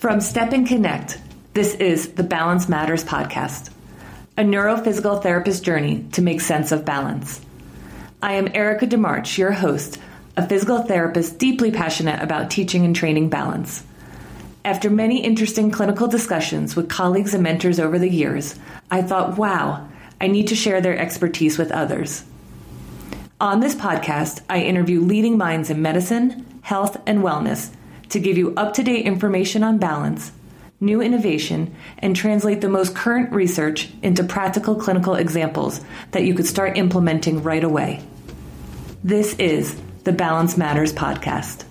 From Step and Connect, this is the Balance Matters podcast, a neurophysical therapist journey to make sense of balance. I am Erica DeMarch, your host, a physical therapist deeply passionate about teaching and training balance. After many interesting clinical discussions with colleagues and mentors over the years, I thought, wow, I need to share their expertise with others. On this podcast, I interview leading minds in medicine, health, and wellness to give you up to date information on balance, new innovation, and translate the most current research into practical clinical examples that you could start implementing right away. This is the Balance Matters podcast.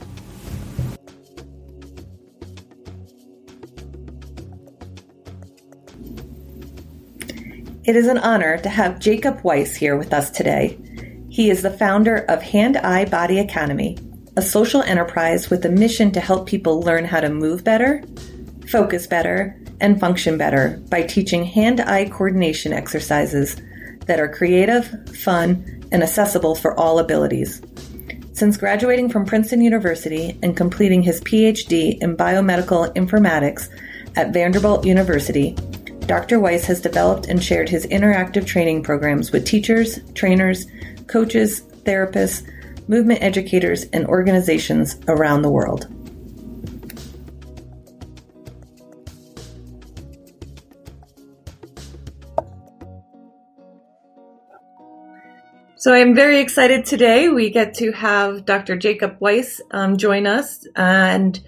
It is an honor to have Jacob Weiss here with us today. He is the founder of Hand Eye Body Academy, a social enterprise with a mission to help people learn how to move better, focus better, and function better by teaching hand eye coordination exercises that are creative, fun, and accessible for all abilities. Since graduating from Princeton University and completing his PhD in biomedical informatics at Vanderbilt University, Dr. Weiss has developed and shared his interactive training programs with teachers, trainers, coaches, therapists, movement educators, and organizations around the world. So I'm very excited today. We get to have Dr. Jacob Weiss um, join us, and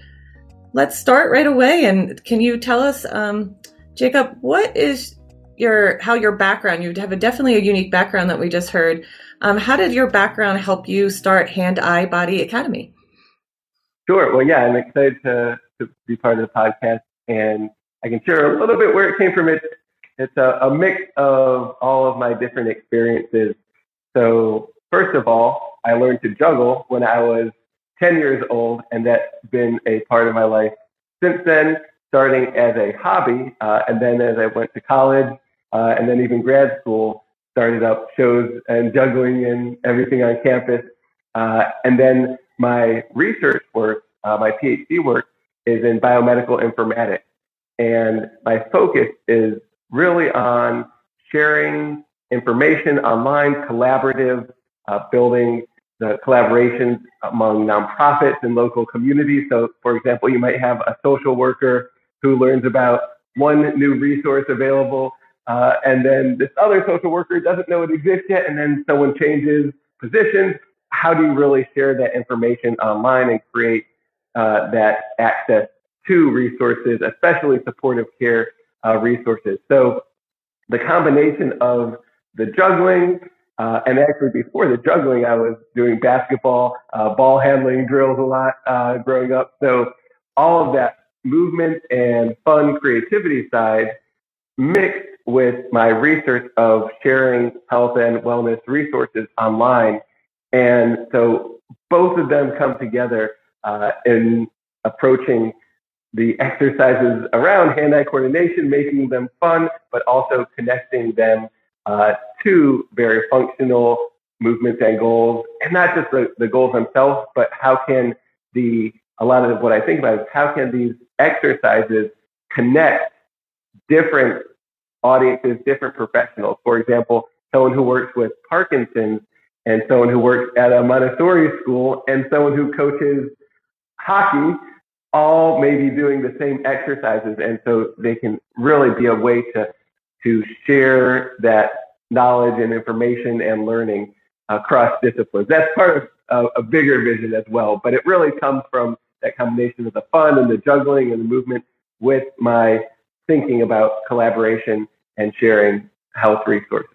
let's start right away. And can you tell us um, Jacob, what is your how your background? You have a definitely a unique background that we just heard. Um, how did your background help you start Hand Eye Body Academy? Sure. Well, yeah, I'm excited to, to be part of the podcast, and I can share a little bit where it came from. It's it's a, a mix of all of my different experiences. So, first of all, I learned to juggle when I was 10 years old, and that's been a part of my life since then starting as a hobby, uh, and then as I went to college, uh, and then even grad school, started up shows and juggling and everything on campus. Uh, and then my research work, uh, my PhD work, is in biomedical informatics, and my focus is really on sharing information online, collaborative, uh, building the collaborations among nonprofits and local communities. So, for example, you might have a social worker who learns about one new resource available, uh, and then this other social worker doesn't know it exists yet, and then someone changes positions. How do you really share that information online and create uh, that access to resources, especially supportive care uh, resources? So the combination of the juggling, uh, and actually before the juggling, I was doing basketball, uh, ball handling drills a lot uh, growing up. So all of that movement and fun creativity side mixed with my research of sharing health and wellness resources online. And so both of them come together uh, in approaching the exercises around hand-eye coordination, making them fun, but also connecting them uh, to very functional movements and goals, and not just the, the goals themselves, but how can the a lot of what I think about is how can these exercises connect different audiences, different professionals. For example, someone who works with Parkinson's and someone who works at a Montessori school and someone who coaches hockey all may be doing the same exercises. And so they can really be a way to, to share that knowledge and information and learning across disciplines. That's part of a, a bigger vision as well, but it really comes from that combination of the fun and the juggling and the movement with my thinking about collaboration and sharing health resources.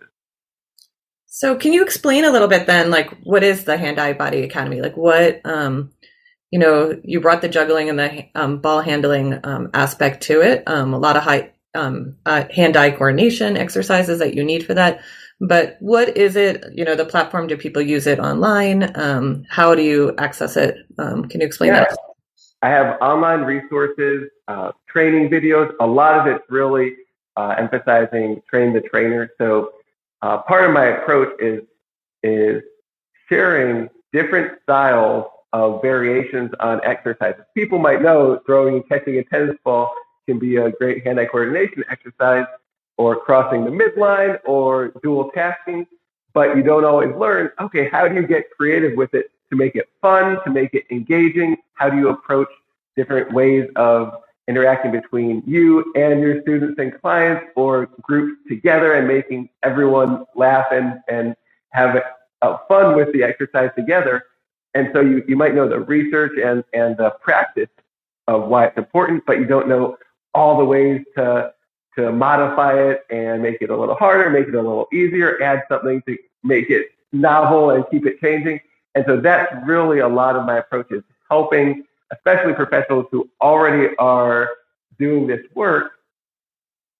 So, can you explain a little bit then, like, what is the Hand Eye Body Academy? Like, what, um, you know, you brought the juggling and the um, ball handling um, aspect to it. Um, a lot of high um, uh, hand eye coordination exercises that you need for that. But what is it? You know, the platform. Do people use it online? Um, how do you access it? can you explain yeah. that? I have online resources, uh, training videos. A lot of it's really uh, emphasizing train the trainer. So uh, part of my approach is is sharing different styles of variations on exercises. People might know throwing and catching a tennis ball can be a great hand-eye coordination exercise, or crossing the midline, or dual tasking. But you don't always learn. Okay, how do you get creative with it to make it fun, to make it engaging? How do you approach different ways of interacting between you and your students and clients or groups together and making everyone laugh and, and have fun with the exercise together. And so you, you might know the research and, and the practice of why it's important, but you don't know all the ways to, to modify it and make it a little harder, make it a little easier, add something to make it novel and keep it changing. And so that's really a lot of my approach is helping especially professionals who already are doing this work,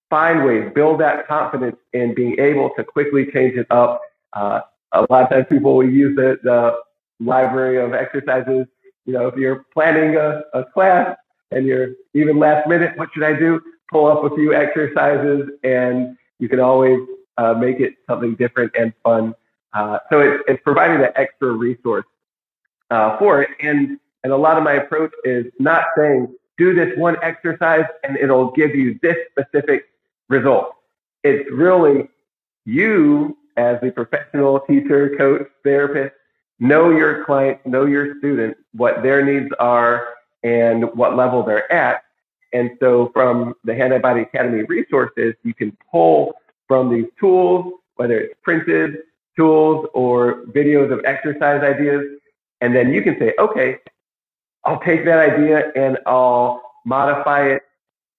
find ways, build that confidence in being able to quickly change it up. Uh, a lot of times people will use the, the library of exercises. You know, if you're planning a, a class and you're even last minute, what should I do? Pull up a few exercises and you can always uh, make it something different and fun. Uh, so it, it's providing that extra resource uh, for it. And and a lot of my approach is not saying, do this one exercise and it'll give you this specific result. It's really you as a professional teacher, coach, therapist, know your client, know your student, what their needs are and what level they're at. And so from the Hand Eye Body Academy resources, you can pull from these tools, whether it's printed tools or videos of exercise ideas. And then you can say, okay, I'll take that idea and I'll modify it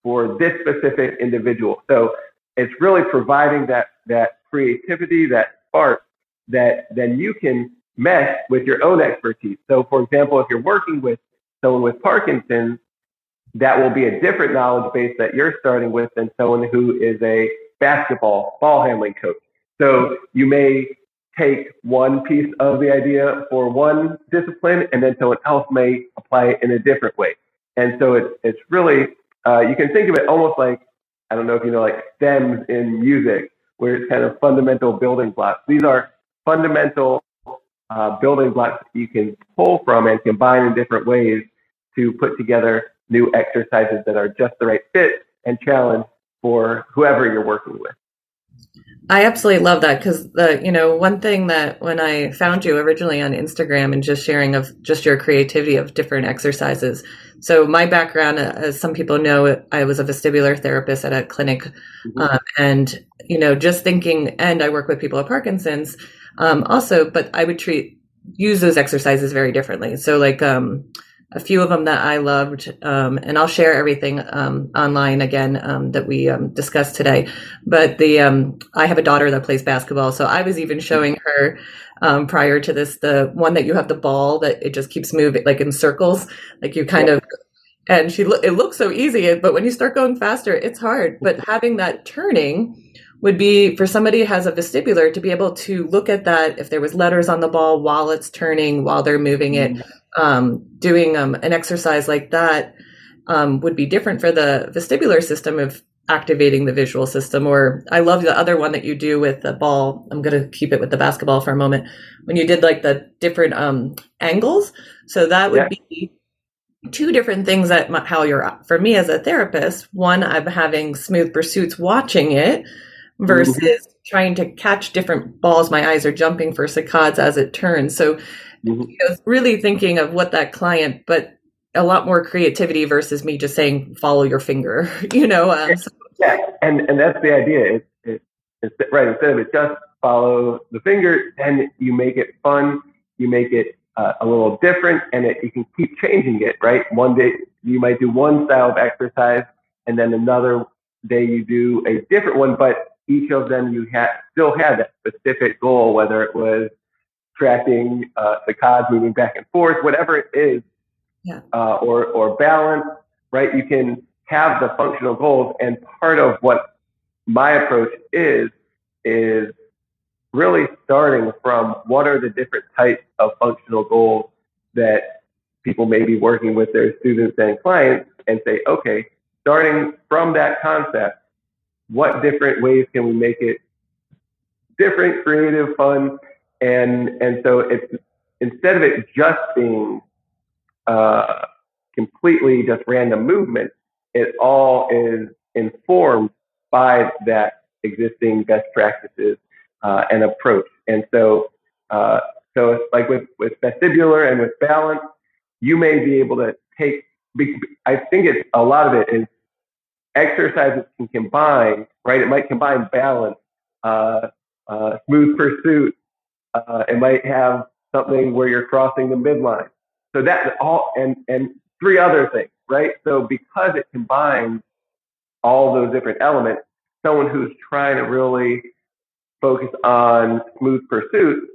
for this specific individual. So it's really providing that, that creativity, that spark that then you can mesh with your own expertise. So for example, if you're working with someone with Parkinson's, that will be a different knowledge base that you're starting with than someone who is a basketball ball handling coach. So you may take one piece of the idea for one discipline and then someone else may apply it in a different way. And so it's, it's really, uh, you can think of it almost like, I don't know if you know, like stems in music, where it's kind of fundamental building blocks. These are fundamental uh, building blocks that you can pull from and combine in different ways to put together new exercises that are just the right fit and challenge for whoever you're working with. I absolutely love that because the you know one thing that when I found you originally on Instagram and just sharing of just your creativity of different exercises. So my background, uh, as some people know, I was a vestibular therapist at a clinic, mm-hmm. um, and you know just thinking, and I work with people with Parkinson's um, also, but I would treat use those exercises very differently. So like um, a few of them that I loved, um, and I'll share everything um, online again um, that we um, discussed today. But the um, I have a daughter that plays basketball, so I was even showing her um, prior to this the one that you have the ball that it just keeps moving like in circles, like you kind of. And she it looks so easy, but when you start going faster, it's hard. But having that turning would be for somebody who has a vestibular to be able to look at that if there was letters on the ball while it's turning while they're moving it mm-hmm um, doing um, an exercise like that um, would be different for the vestibular system of activating the visual system. Or I love the other one that you do with the ball. I'm going to keep it with the basketball for a moment. When you did like the different um, angles, so that would yeah. be two different things that how you're for me as a therapist. One, I'm having smooth pursuits watching it versus mm-hmm. trying to catch different balls. My eyes are jumping for saccades as it turns. So mm-hmm. you know, really thinking of what that client, but a lot more creativity versus me just saying follow your finger. You know. Um, so. Yeah, and and that's the idea. It, it's right instead of it just follow the finger, then you make it fun. You make it uh, a little different, and it, you can keep changing it. Right. One day you might do one style of exercise, and then another day you do a different one, but each of them you had still had that specific goal, whether it was tracking uh, saccades moving back and forth, whatever it is, yeah. uh, or, or balance, right? You can have the functional goals. And part of what my approach is, is really starting from what are the different types of functional goals that people may be working with their students and clients and say, okay, starting from that concept, what different ways can we make it different, creative, fun, and and so it's instead of it just being uh, completely just random movement, it all is informed by that existing best practices uh, and approach. And so, uh, so like with, with vestibular and with balance, you may be able to take, I think it's a lot of it is exercises can combine, right? It might combine balance, uh, uh, smooth pursuit. Uh, it might have something where you're crossing the midline. So that's all, and, and three other things, right? So because it combines all those different elements, someone who's trying to really focus on smooth pursuit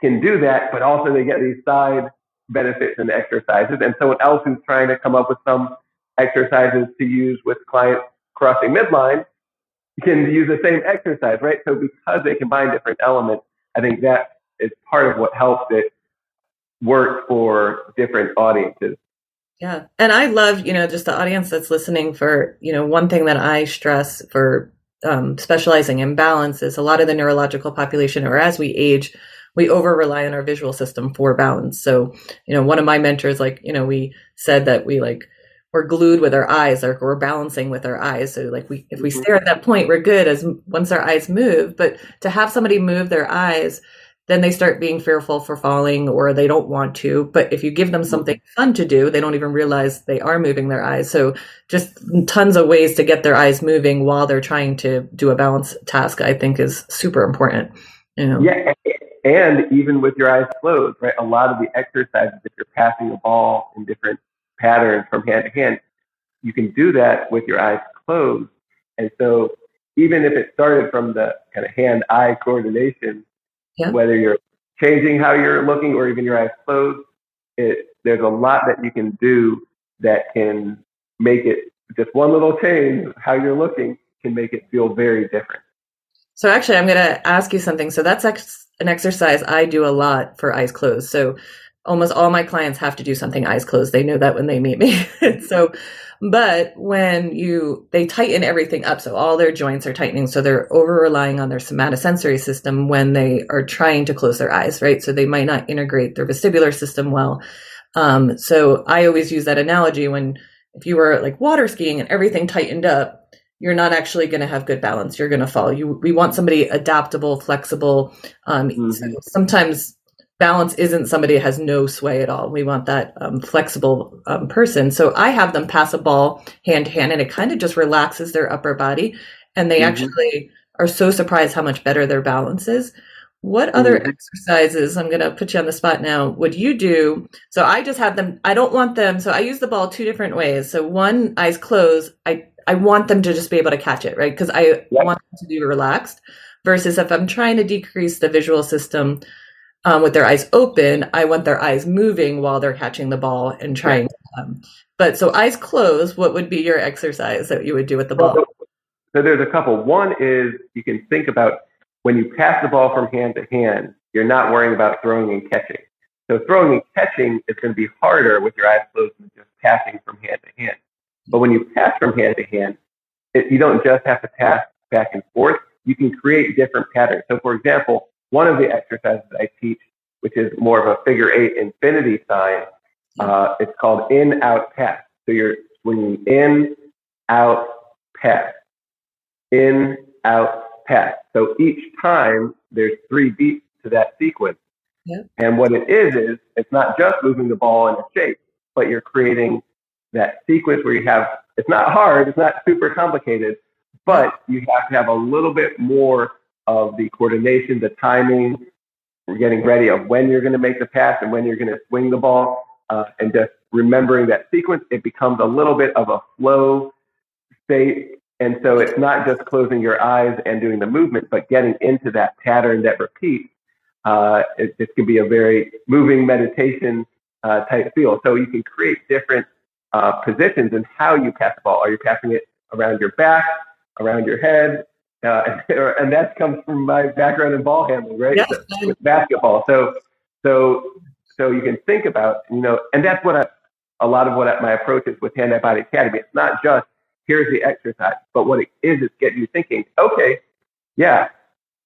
can do that, but also they get these side benefits and exercises. And someone else who's trying to come up with some exercises to use with clients crossing midline can use the same exercise, right? So because they combine different elements, I think that is part of what helps it work for different audiences. Yeah. And I love, you know, just the audience that's listening for, you know, one thing that I stress for um, specializing in balance is a lot of the neurological population, or as we age, we over rely on our visual system for balance. So, you know, one of my mentors, like, you know, we said that we like, we're glued with our eyes or we're balancing with our eyes. So like we, if we mm-hmm. stare at that point, we're good as once our eyes move, but to have somebody move their eyes then they start being fearful for falling or they don't want to. But if you give them mm-hmm. something fun to do, they don't even realize they are moving their eyes. So just tons of ways to get their eyes moving while they're trying to do a balance task, I think is super important. You know? Yeah. And even with your eyes closed, right? A lot of the exercises, if you're passing a ball in different patterns from hand to hand, you can do that with your eyes closed. And so even if it started from the kind of hand eye coordination, yeah. whether you're changing how you're looking or even your eyes closed. It, there's a lot that you can do that can make it just one little change how you're looking can make it feel very different. So actually, I'm going to ask you something. So that's ex- an exercise I do a lot for eyes closed. So almost all my clients have to do something eyes closed. They know that when they meet me. so but when you, they tighten everything up. So all their joints are tightening. So they're over relying on their somatosensory system when they are trying to close their eyes, right? So they might not integrate their vestibular system well. Um, so I always use that analogy when, if you were like water skiing and everything tightened up, you're not actually going to have good balance. You're going to fall. You, we want somebody adaptable, flexible. Um, mm-hmm. so sometimes balance isn't somebody that has no sway at all. We want that um, flexible um, person. So I have them pass a ball hand to hand, and it kind of just relaxes their upper body, and they mm-hmm. actually are so surprised how much better their balance is. What other mm-hmm. exercises, I'm going to put you on the spot now, would you do? So I just have them, I don't want them, so I use the ball two different ways. So one, eyes closed, I, I want them to just be able to catch it, right? Because I yep. want them to be relaxed versus if I'm trying to decrease the visual system, um, with their eyes open, I want their eyes moving while they're catching the ball and trying. To um, but so eyes closed, what would be your exercise that you would do with the ball? So there's a couple. One is you can think about when you pass the ball from hand to hand, you're not worrying about throwing and catching. So throwing and catching is going to be harder with your eyes closed than just passing from hand to hand. But when you pass from hand to hand, it, you don't just have to pass back and forth. You can create different patterns. So for example, one of the exercises I teach, which is more of a figure eight infinity sign, uh, it's called in, out, pass. So you're swinging in, out, pass. In, out, pass. So each time there's three beats to that sequence. Yep. And what it is, is it's not just moving the ball in a shape, but you're creating that sequence where you have, it's not hard, it's not super complicated, but you have to have a little bit more of the coordination, the timing, we're getting ready of when you're going to make the pass and when you're going to swing the ball, uh, and just remembering that sequence, it becomes a little bit of a flow state. And so it's not just closing your eyes and doing the movement, but getting into that pattern that repeats. Uh, it, it, can be a very moving meditation uh, type feel. So you can create different uh, positions in how you pass the ball. Are you passing it around your back, around your head, uh, and that comes from my background in ball handling, right? Yes. With basketball. So, so, so you can think about, you know, and that's what I, a lot of what I, my approach is with Hand Eye Body Academy. It's not just here's the exercise, but what it is is getting you thinking, okay, yeah,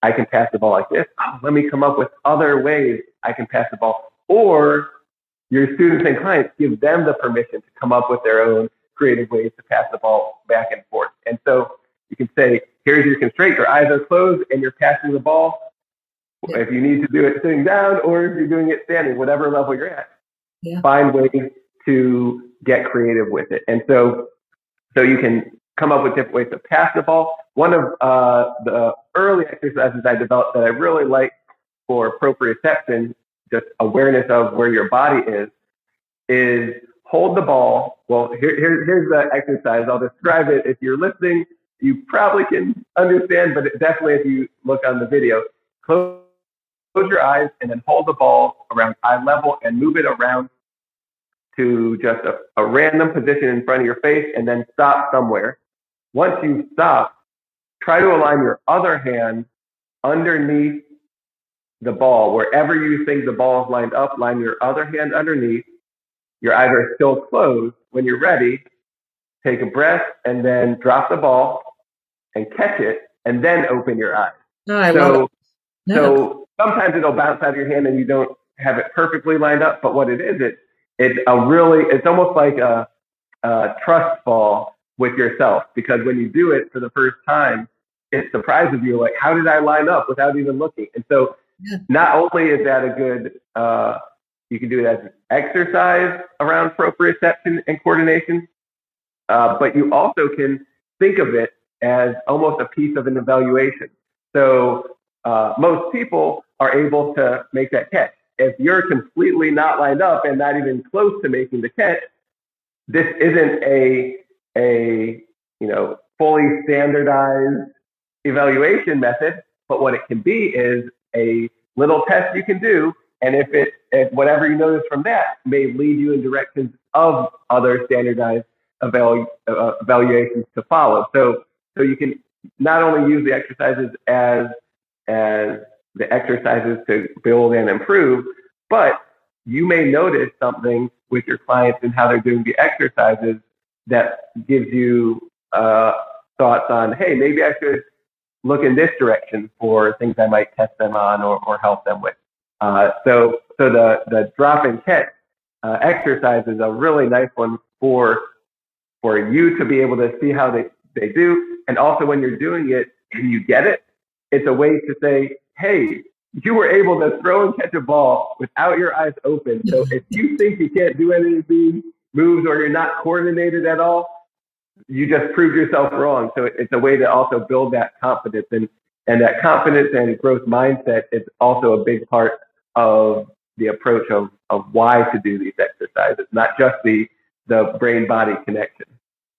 I can pass the ball like this. Oh, let me come up with other ways I can pass the ball or your students and clients give them the permission to come up with their own creative ways to pass the ball back and forth. And so you can say, here's your constraint, your eyes are closed and you're passing the ball. Yeah. If you need to do it sitting down or if you're doing it standing, whatever level you're at, yeah. find ways to get creative with it. And so, so you can come up with different ways to pass the ball. One of uh, the early exercises I developed that I really like for proprioception, just awareness of where your body is, is hold the ball. Well, here, here, here's the exercise. I'll describe it. If you're listening, you probably can understand, but definitely if you look on the video, close, close your eyes and then hold the ball around eye level and move it around to just a, a random position in front of your face and then stop somewhere. Once you stop, try to align your other hand underneath the ball. Wherever you think the ball is lined up, line your other hand underneath. Your eyes are still closed. When you're ready, take a breath and then drop the ball and catch it and then open your eyes. No, I so. No. So sometimes it'll bounce out of your hand and you don't have it perfectly lined up. But what it is, it, it's a really, it's almost like a, a trust fall with yourself because when you do it for the first time, it surprises you like, how did I line up without even looking? And so not only is that a good, uh, you can do it as an exercise around proprioception and coordination, uh, but you also can think of it as almost a piece of an evaluation. So uh, most people are able to make that catch. If you're completely not lined up and not even close to making the catch, this isn't a a you know fully standardized evaluation method, but what it can be is a little test you can do, and if it if whatever you notice from that may lead you in directions of other standardized evalu- uh, evaluations to follow. So so you can not only use the exercises as as the exercises to build and improve, but you may notice something with your clients and how they're doing the exercises that gives you uh, thoughts on, hey, maybe I should look in this direction for things I might test them on or, or help them with. Uh, so, so the, the drop and catch uh, exercise is a really nice one for, for you to be able to see how they, they do. And also when you're doing it and you get it, it's a way to say, hey, you were able to throw and catch a ball without your eyes open. So if you think you can't do any of these moves or you're not coordinated at all, you just proved yourself wrong. So it's a way to also build that confidence and and that confidence and growth mindset is also a big part of the approach of, of why to do these exercises, not just the the brain body connection.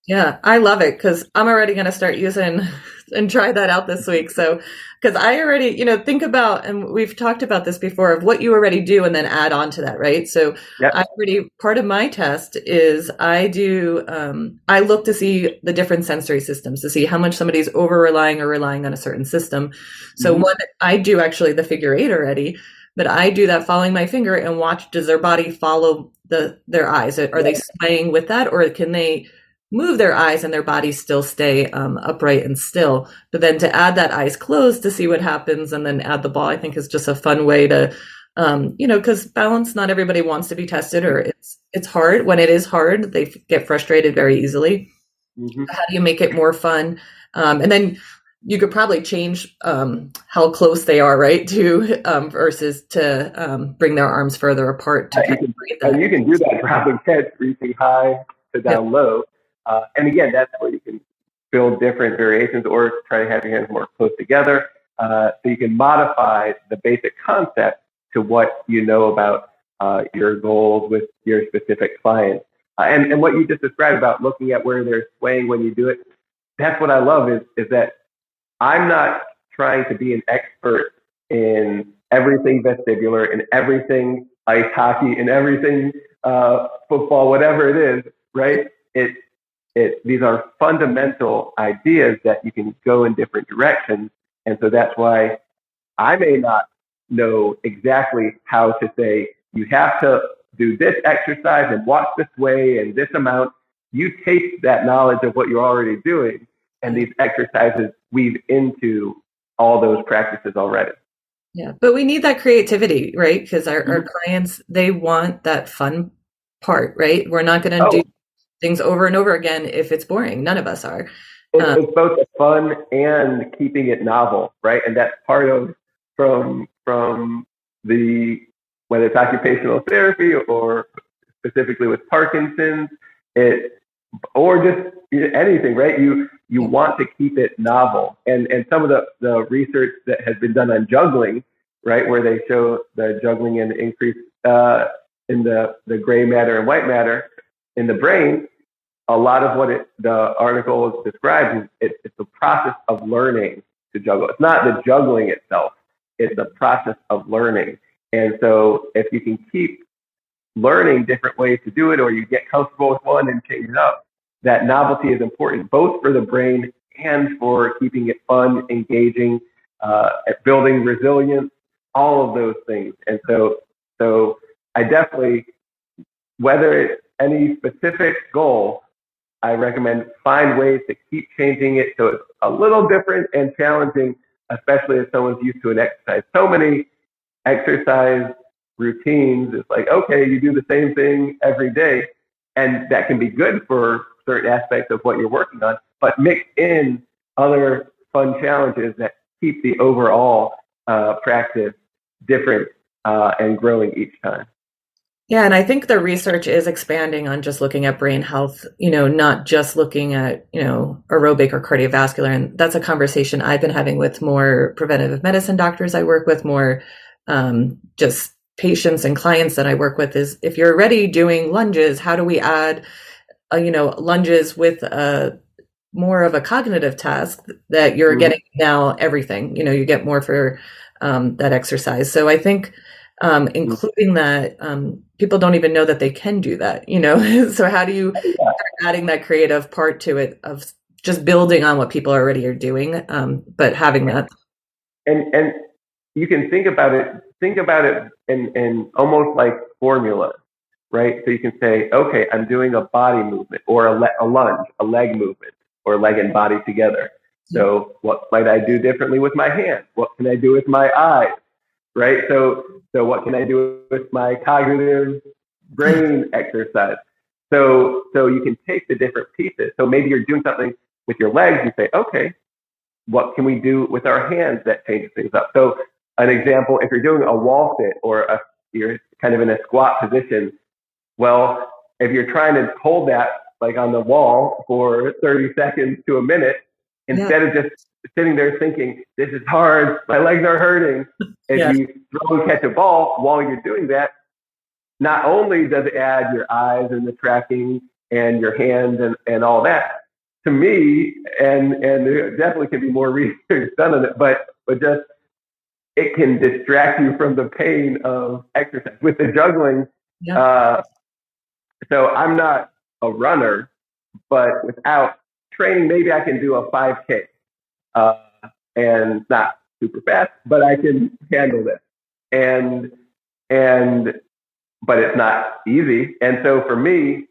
Yeah, I love it because I'm already going to start using and try that out this week. So, because I already, you know, think about, and we've talked about this before of what you already do and then add on to that, right? So, yep. I already, part of my test is I do, um, I look to see the different sensory systems to see how much somebody's over relying or relying on a certain system. So, mm-hmm. one, I do actually the figure eight already, but I do that following my finger and watch, does their body follow the, their eyes? Are they swaying with that or can they, move their eyes and their bodies still stay um, upright and still. But then to add that eyes closed to see what happens and then add the ball, I think is just a fun way to, um, you know, because balance, not everybody wants to be tested or it's, it's hard. When it is hard, they get frustrated very easily. Mm-hmm. How do you make it more fun? Um, and then you could probably change um, how close they are, right, to um, versus to um, bring their arms further apart. To uh, you, can, and you can do that dropping head, reaching high to down yep. low. Uh, and again, that's where you can build different variations or try to have your hands more close together. Uh, so you can modify the basic concept to what you know about uh, your goals with your specific clients. Uh, and, and what you just described about looking at where they're swaying when you do it, that's what I love is, is that I'm not trying to be an expert in everything vestibular, in everything ice hockey, in everything uh, football, whatever it is, right? It, it, these are fundamental ideas that you can go in different directions. And so that's why I may not know exactly how to say, you have to do this exercise and walk this way and this amount. You take that knowledge of what you're already doing and these exercises weave into all those practices already. Yeah, but we need that creativity, right? Because our, mm-hmm. our clients they want that fun part, right? We're not going to oh. do things over and over again if it's boring. None of us are. It's, um, it's both fun and keeping it novel, right? And that's part of from from the whether it's occupational therapy or specifically with Parkinson's, it or just anything, right? You you want to keep it novel, and and some of the the research that has been done on juggling, right, where they show the juggling and increase uh, in the the gray matter and white matter in the brain. A lot of what it, the article describes is it, it's the process of learning to juggle. It's not the juggling itself; it's the process of learning. And so, if you can keep learning different ways to do it, or you get comfortable with one and change it up, that novelty is important both for the brain and for keeping it fun, engaging, uh, building resilience, all of those things. And so, so I definitely, whether it's any specific goal, I recommend find ways to keep changing it so it's a little different and challenging, especially if someone's used to an exercise. So many exercise routines. It's like, okay, you do the same thing every day, and that can be good for certain aspects of what you're working on, but mix in other fun challenges that keep the overall uh, practice different uh, and growing each time. Yeah, and I think the research is expanding on just looking at brain health, you know, not just looking at, you know, aerobic or cardiovascular. And that's a conversation I've been having with more preventative medicine doctors I work with, more um, just patients and clients that I work with is if you're already doing lunges, how do we add, uh, you know, lunges with a more of a cognitive task that you're mm-hmm. getting now everything, you know, you get more for um, that exercise. So I think um, mm-hmm. including that, um, people don't even know that they can do that, you know? so how do you start adding that creative part to it of just building on what people already are doing, um, but having that. And, and you can think about it, think about it in, in almost like formulas, right? So you can say, okay, I'm doing a body movement or a, le- a lunge, a leg movement, or leg and body together. So what might I do differently with my hands? What can I do with my eyes? Right? So so what can I do with my cognitive brain exercise? So so you can take the different pieces. So maybe you're doing something with your legs, you say, okay, what can we do with our hands that changes things up? So an example, if you're doing a wall sit or a, you're kind of in a squat position, well, if you're trying to hold that like on the wall for 30 seconds to a minute, instead yeah. of just sitting there thinking, this is hard, my legs are hurting. If yeah. you throw and catch a ball while you're doing that, not only does it add your eyes and the tracking and your hands and, and all that, to me, and and there definitely can be more research done on it, but but just it can distract you from the pain of exercise. With the juggling, yeah. uh, so I'm not a runner, but without training, maybe I can do a 5K uh, and not super fast, but I can handle this. And and but it's not easy. And so for me,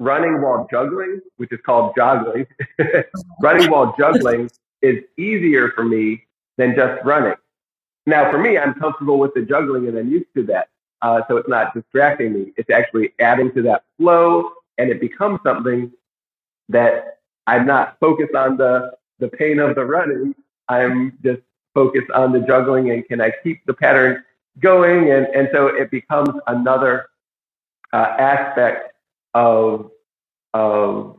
running while juggling, which is called joggling, running while juggling is easier for me than just running. Now, for me, I'm comfortable with the juggling and I'm used to that. Uh, so it's not distracting me. It's actually adding to that flow and it becomes something that I'm not focused on the, the pain of the running. I'm just focused on the juggling and can I keep the pattern going? And, and so it becomes another uh, aspect of, of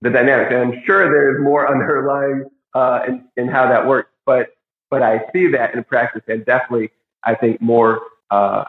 the dynamic. And I'm sure there's more underlying uh, in, in how that works, but but I see that in practice, and definitely I think more uh,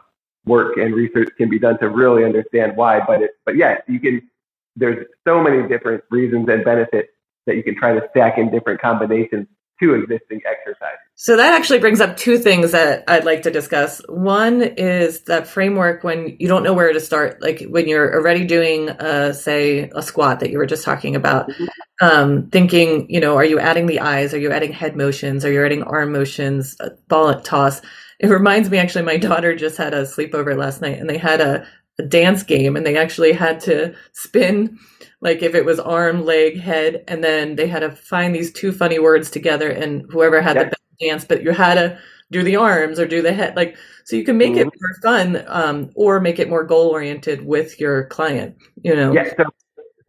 work and research can be done to really understand why. But it, but yes, you can. There's so many different reasons and benefits that you can try to stack in different combinations to existing exercises. So that actually brings up two things that I'd like to discuss. One is that framework when you don't know where to start, like when you're already doing, uh, say, a squat that you were just talking about, mm-hmm. um, thinking, you know, are you adding the eyes? Are you adding head motions? Are you adding arm motions? Ball toss. It reminds me, actually, my daughter just had a sleepover last night and they had a, a dance game and they actually had to spin like if it was arm, leg, head, and then they had to find these two funny words together, and whoever had the best dance, but you had to do the arms or do the head. Like, so you can make mm-hmm. it more fun um, or make it more goal oriented with your client, you know? Yeah. So,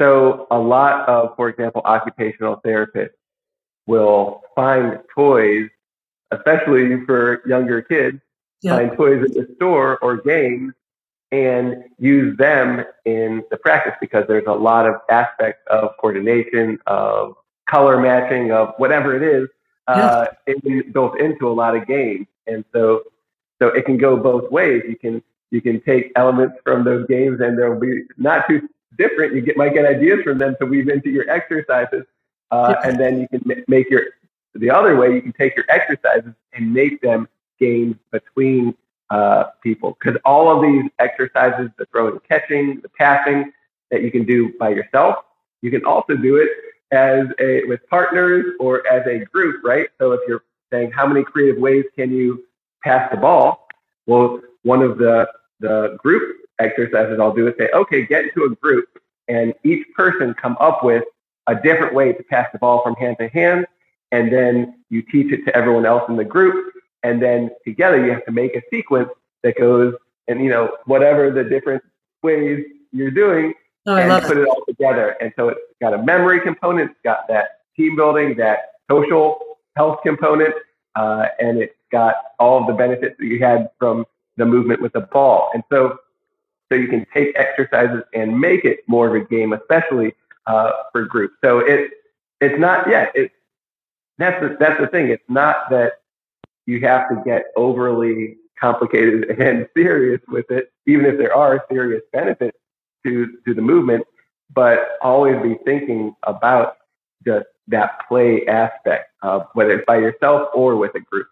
so a lot of, for example, occupational therapists will find toys, especially for younger kids, yeah. find toys at the store or games and use them in the practice because there's a lot of aspects of coordination, of color matching, of whatever it is, uh, in, built into a lot of games. And so, so it can go both ways. You can you can take elements from those games, and they'll be not too different. You get might get ideas from them to weave into your exercises, uh, and then you can make your the other way. You can take your exercises and make them games between uh, people because all of these exercises, the throwing, catching, the passing, that you can do by yourself, you can also do it as a with partners or as a group, right? So if you're saying how many creative ways can you pass the ball, well, one of the the group exercises I'll do is say, okay, get into a group and each person come up with a different way to pass the ball from hand to hand, and then you teach it to everyone else in the group, and then together you have to make a sequence that goes and you know whatever the different ways you're doing oh, and put it. it all together. And so it's got a memory component, it's got that team building, that social health component, uh, and it's got all of the benefits that you had from the movement with the ball. And so so you can take exercises and make it more of a game, especially uh, for groups. So it it's not yet. Yeah, it's that's the that's the thing. It's not that you have to get overly complicated and serious with it, even if there are serious benefits to, to the movement, but always be thinking about just that play aspect of whether it's by yourself or with a group.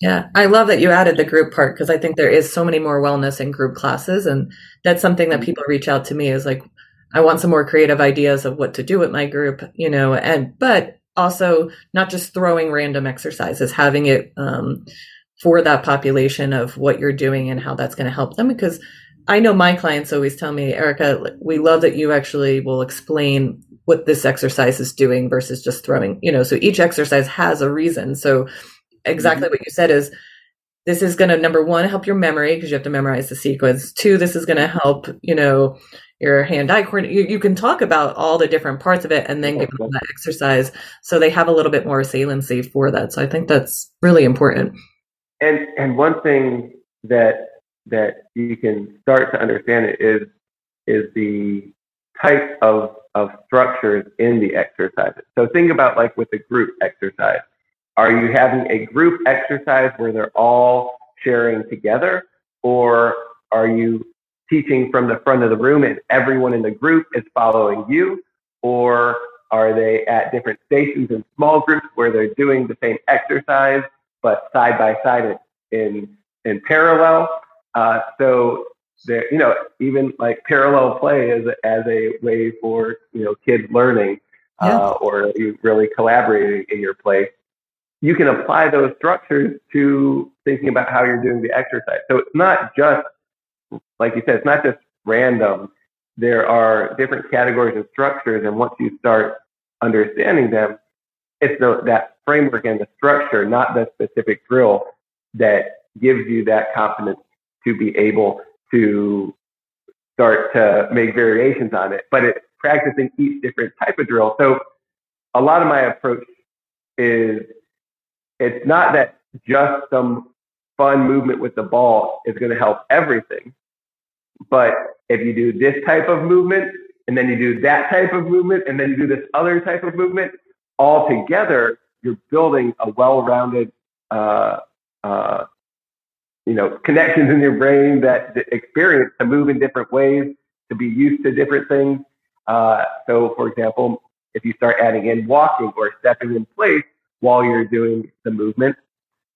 Yeah, I love that you added the group part because I think there is so many more wellness in group classes. And that's something that mm-hmm. people reach out to me is like, I want some more creative ideas of what to do with my group, you know, and, but also not just throwing random exercises, having it um, for that population of what you're doing and how that's going to help them. Because I know my clients always tell me, Erica, we love that you actually will explain what this exercise is doing versus just throwing, you know, so each exercise has a reason. So exactly mm-hmm. what you said is this is going to number one help your memory because you have to memorize the sequence two this is going to help you know your hand-eye coordination. You, you, can talk about all the different parts of it and then give them that exercise so they have a little bit more saliency for that. So I think that's really important. And and one thing that that you can start to understand it is is the type of of structures in the exercises. So think about like with a group exercise. Are you having a group exercise where they're all sharing together, or are you teaching from the front of the room and everyone in the group is following you? Or are they at different stations in small groups where they're doing the same exercise but side by side in in parallel? Uh, so there, you know, even like parallel play as a, as a way for you know kids learning, uh, or you really collaborating in your play. You can apply those structures to thinking about how you're doing the exercise. So it's not just like you said, it's not just random. There are different categories and structures, and once you start understanding them, it's the, that framework and the structure, not the specific drill, that gives you that confidence to be able to start to make variations on it. But it's practicing each different type of drill. So a lot of my approach is it's not that just some fun movement with the ball is going to help everything. But if you do this type of movement, and then you do that type of movement, and then you do this other type of movement, all together, you're building a well-rounded, uh, uh, you know, connections in your brain that, experience to move in different ways, to be used to different things. Uh, so, for example, if you start adding in walking or stepping in place while you're doing the movement,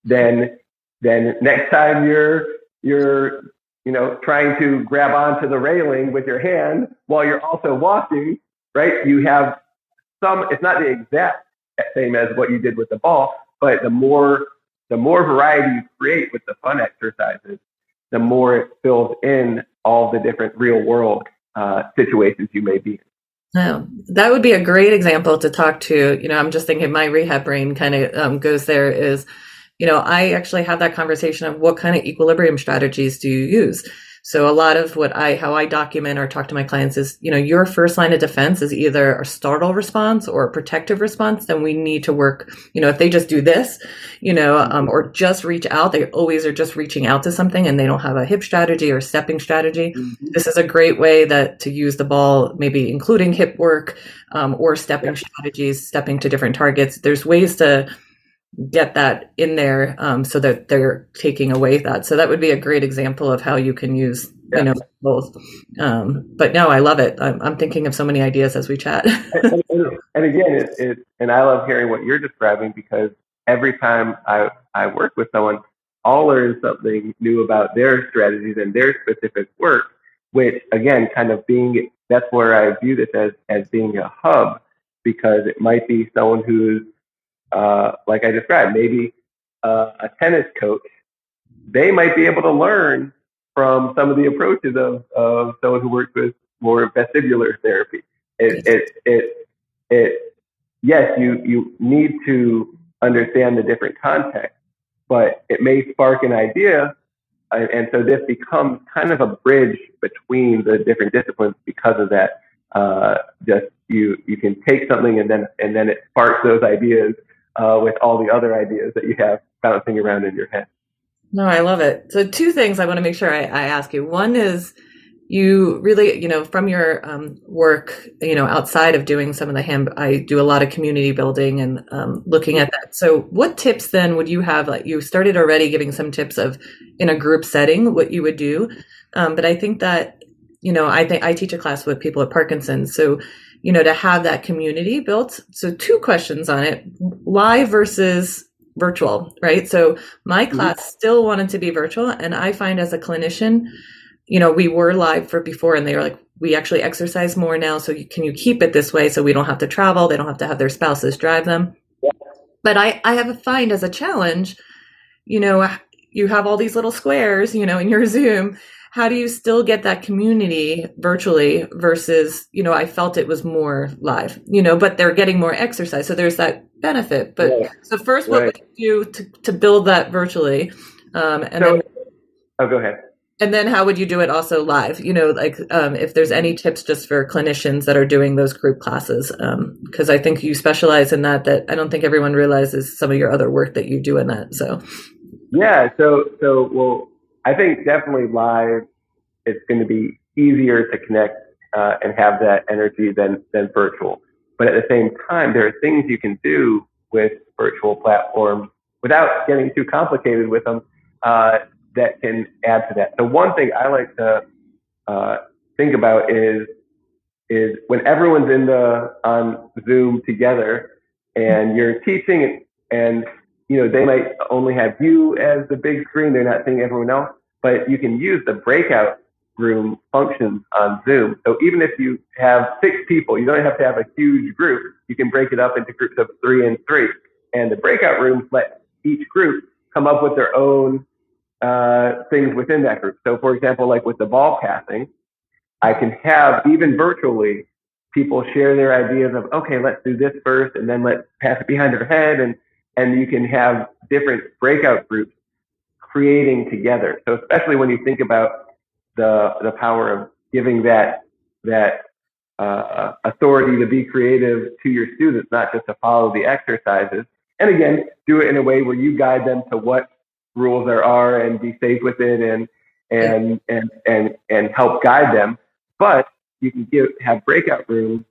then then next time you're you're you know, trying to grab onto the railing with your hand while you're also walking, right? You have some, it's not the exact same as what you did with the ball, but the more, the more variety you create with the fun exercises, the more it fills in all the different real world uh, situations you may be in. Oh, that would be a great example to talk to. You know, I'm just thinking my rehab brain kind of um, goes there is you know, I actually have that conversation of what kind of equilibrium strategies do you use? So a lot of what I, how I document or talk to my clients is, you know, your first line of defense is either a startle response or a protective response. Then we need to work, you know, if they just do this, you know, um, or just reach out, they always are just reaching out to something and they don't have a hip strategy or stepping strategy. Mm-hmm. This is a great way that to use the ball, maybe including hip work, um, or stepping strategies, stepping to different targets. There's ways to, get that in there um, so that they're taking away that. So that would be a great example of how you can use yeah. you know both. Um, but no, I love it. I'm, I'm, thinking of so many ideas as we chat. and, and, and, again, it, it, and I love hearing what you're describing because every time I I work with someone, I'll learn something new about their strategies and their specific work. Which again, kind of being that's where I view this as as being a hub because it might be someone who's uh, like I described, maybe uh, a tennis coach, they might be able to learn from some of the approaches of, of someone who works with more vestibular therapy. It, it, it, it, yes, you, you need to understand the different context, but it may spark an idea. And so this becomes kind of a bridge between the different disciplines because of that. Uh, just you, you can take something and then, and then it sparks those ideas uh, with all the other ideas that you have bouncing around in your head. No, I love it. So, two things I want to make sure I, I ask you. One is you really, you know, from your um, work, you know, outside of doing some of the hand, I do a lot of community building and um, looking at that. So, what tips then would you have? Like, you started already giving some tips of in a group setting what you would do, um, but I think that, you know, I think I teach a class with people at Parkinson's, so you know, to have that community built. So two questions on it, live versus virtual, right? So my mm-hmm. class mm-hmm. still wanted to be virtual. And I find as a clinician, you know, we were live for before and they were like, we actually exercise more now. So you, can you keep it this way so we don't have to travel? They don't have to have their spouses drive them. Yeah. But I, I have a find as a challenge, you know, you have all these little squares, you know, in your Zoom how do you still get that community virtually versus you know i felt it was more live you know but they're getting more exercise. So there's that benefit. But yeah. so first what right. would you do to, to build that virtually? Um, and so, then oh go ahead. And then how would you do it also live? You know like um, if there's any tips just for clinicians that are doing those group classes because um, i think you specialize in that that i don't think everyone realizes some of your other work that you do in that so. Yeah so so well I think definitely live it's going to be easier to connect uh, and have that energy than than virtual. But at the same time, there are things you can do with virtual platforms without getting too complicated with them uh, that can add to that. So one thing I like to uh, think about is is when everyone's in the on Zoom together and you're teaching and you know, they might only have you as the big screen. They're not seeing everyone else, but you can use the breakout room functions on Zoom. So even if you have six people, you don't have to have a huge group. You can break it up into groups of three and three. And the breakout rooms let each group come up with their own uh, things within that group. So for example, like with the ball passing, I can have even virtually people share their ideas of, okay, let's do this first and then let's pass it behind their head and and you can have different breakout groups creating together. So especially when you think about the the power of giving that that uh, authority to be creative to your students, not just to follow the exercises. And again, do it in a way where you guide them to what rules there are and be safe with it and and and and and help guide them. But you can give have breakout rooms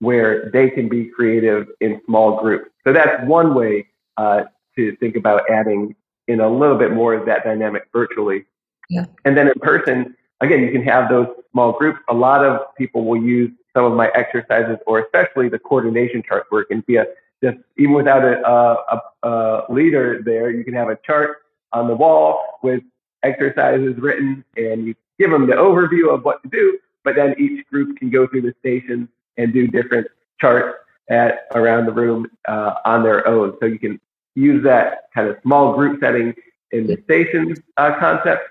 where they can be creative in small groups. So that's one way uh, to think about adding in a little bit more of that dynamic virtually. Yeah. And then in person, again, you can have those small groups. A lot of people will use some of my exercises or especially the coordination chart work and be a just even without a, a, a leader there, you can have a chart on the wall with exercises written and you give them the overview of what to do, but then each group can go through the stations and do different charts at around the room uh, on their own. So you can use that kind of small group setting in the station uh, concept.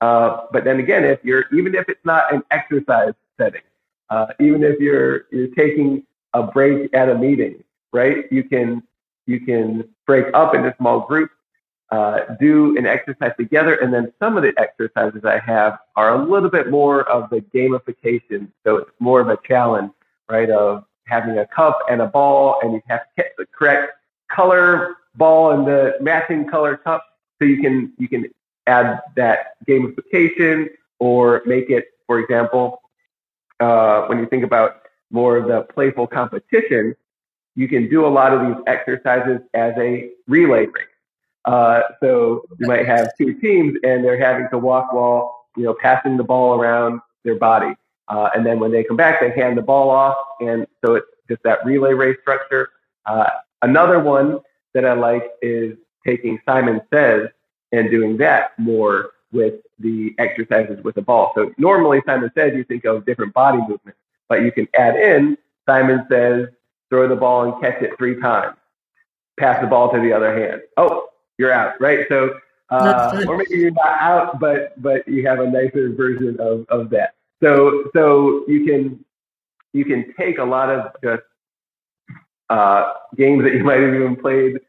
Uh, but then again, if you're even if it's not an exercise setting, uh, even if you're you're taking a break at a meeting, right? You can you can break up into small groups uh, do an exercise together, and then some of the exercises I have are a little bit more of the gamification. So it's more of a challenge, right? Of having a cup and a ball, and you have to get the correct color ball and the matching color cup, so you can you can add that gamification or make it, for example, uh, when you think about more of the playful competition, you can do a lot of these exercises as a relay race. Uh, so you might have two teams and they're having to walk while, you know, passing the ball around their body. Uh, and then when they come back, they hand the ball off. And so it's just that relay race structure. Uh, another one that I like is taking Simon Says and doing that more with the exercises with the ball. So normally Simon Says you think of different body movements, but you can add in Simon Says, throw the ball and catch it three times. Pass the ball to the other hand. Oh, you're out, right? So, uh, or maybe you're not out, but but you have a nicer version of, of that. So so you can you can take a lot of just uh, games that you might have even played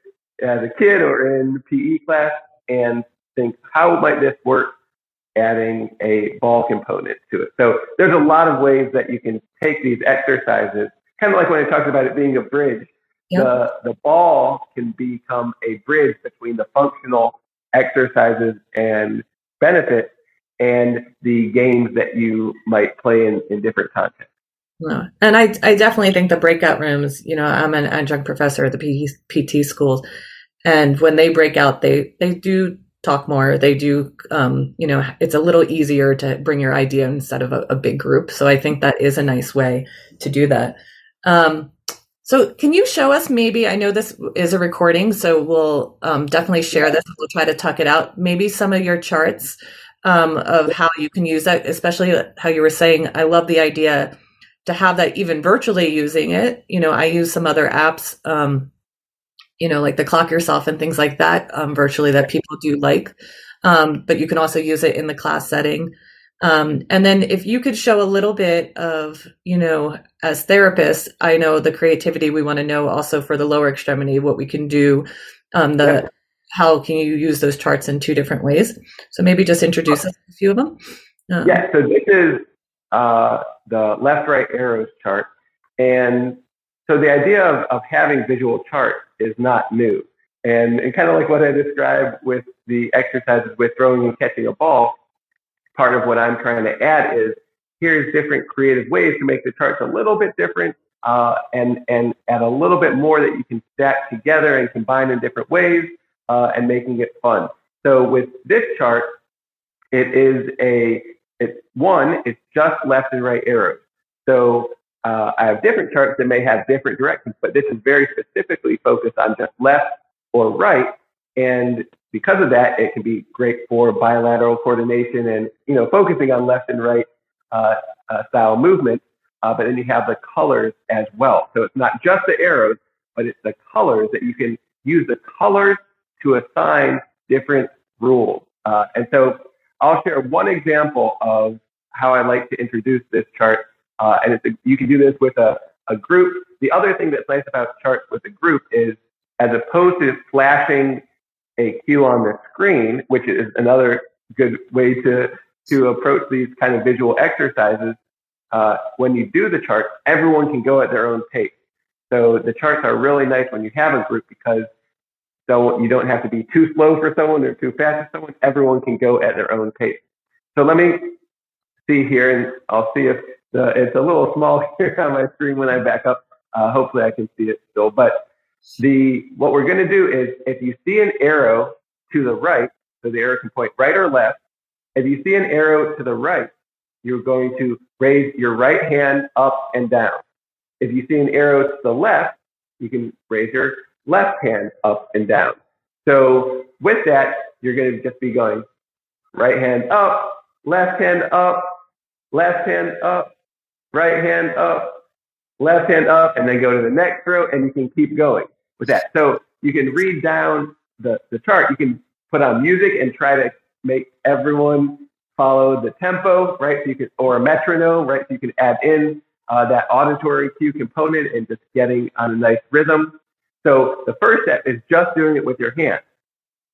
as a kid or in PE class and think how might this work adding a ball component to it. So there's a lot of ways that you can take these exercises, kind of like when I talked about it being a bridge Yep. The, the ball can become a bridge between the functional exercises and benefits and the games that you might play in, in different contexts. No. And I, I definitely think the breakout rooms, you know, I'm an adjunct professor at the PT, PT schools. And when they break out, they, they do talk more. They do, um, you know, it's a little easier to bring your idea instead of a, a, big group. So I think that is a nice way to do that. Um, so, can you show us maybe? I know this is a recording, so we'll um, definitely share this. We'll try to tuck it out. Maybe some of your charts um, of how you can use that, especially how you were saying. I love the idea to have that even virtually using it. You know, I use some other apps, um, you know, like the Clock Yourself and things like that um, virtually that people do like. Um, but you can also use it in the class setting. Um, and then if you could show a little bit of, you know, as therapists, I know the creativity we want to know also for the lower extremity, what we can do, um, the how can you use those charts in two different ways? So maybe just introduce us a few of them. Um, yeah, so this is uh, the left right arrows chart. And so the idea of, of having visual charts is not new. And, and kind of like what I described with the exercises with throwing and catching a ball, part of what I'm trying to add is here's different creative ways to make the charts a little bit different uh, and and add a little bit more that you can stack together and combine in different ways uh, and making it fun. So with this chart, it is a it's one it's just left and right arrows. So uh, I have different charts that may have different directions, but this is very specifically focused on just left or right. And because of that, it can be great for bilateral coordination and you know focusing on left and right uh, uh, style movement. Uh, but then you have the colors as well. So it's not just the arrows, but it's the colors that you can use the colors to assign different rules. Uh, and so I'll share one example of how I like to introduce this chart. Uh, and a, you can do this with a, a group. The other thing that's nice about charts with a group is as opposed to flashing a cue on the screen, which is another good way to, to approach these kind of visual exercises. Uh, when you do the charts, everyone can go at their own pace. So the charts are really nice when you have a group because so you don't have to be too slow for someone or too fast for someone. Everyone can go at their own pace. So let me see here, and I'll see if the, it's a little small here on my screen when I back up. Uh, hopefully I can see it still. But the what we're going to do is if you see an arrow to the right, so the arrow can point right or left. If you see an arrow to the right, you're going to raise your right hand up and down. If you see an arrow to the left, you can raise your left hand up and down. So with that, you're going to just be going right hand up, left hand up, left hand up, right hand up, left hand up, and then go to the next row, and you can keep going with that. So you can read down the, the chart. You can put on music and try to make everyone follow the tempo, right? So you can, or a metronome, right? So you can add in uh, that auditory cue component and just getting on a nice rhythm. So the first step is just doing it with your hands.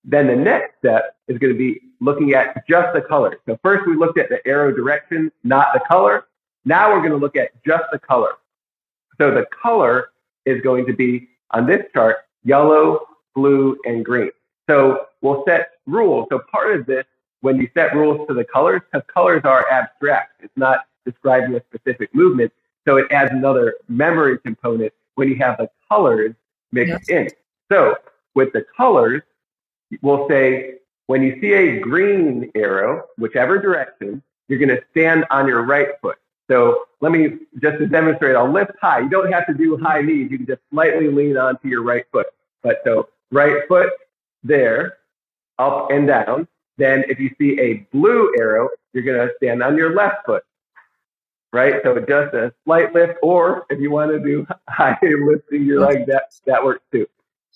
then the next step is going to be looking at just the color. So first we looked at the arrow direction, not the color. Now we're going to look at just the color. So the color is going to be on this chart, yellow, blue, and green. So we'll set rules. So part of this, when you set rules to the colors, because colors are abstract, it's not describing a specific movement. So it adds another memory component when you have the colors mixed yes. in. So with the colors, we'll say when you see a green arrow, whichever direction, you're going to stand on your right foot. So let me just to demonstrate, I'll lift high. You don't have to do high knees. You can just slightly lean onto your right foot. But so right foot there, up and down. Then if you see a blue arrow, you're going to stand on your left foot. Right? So just a slight lift, or if you want to do high lifting your leg, that, that works too.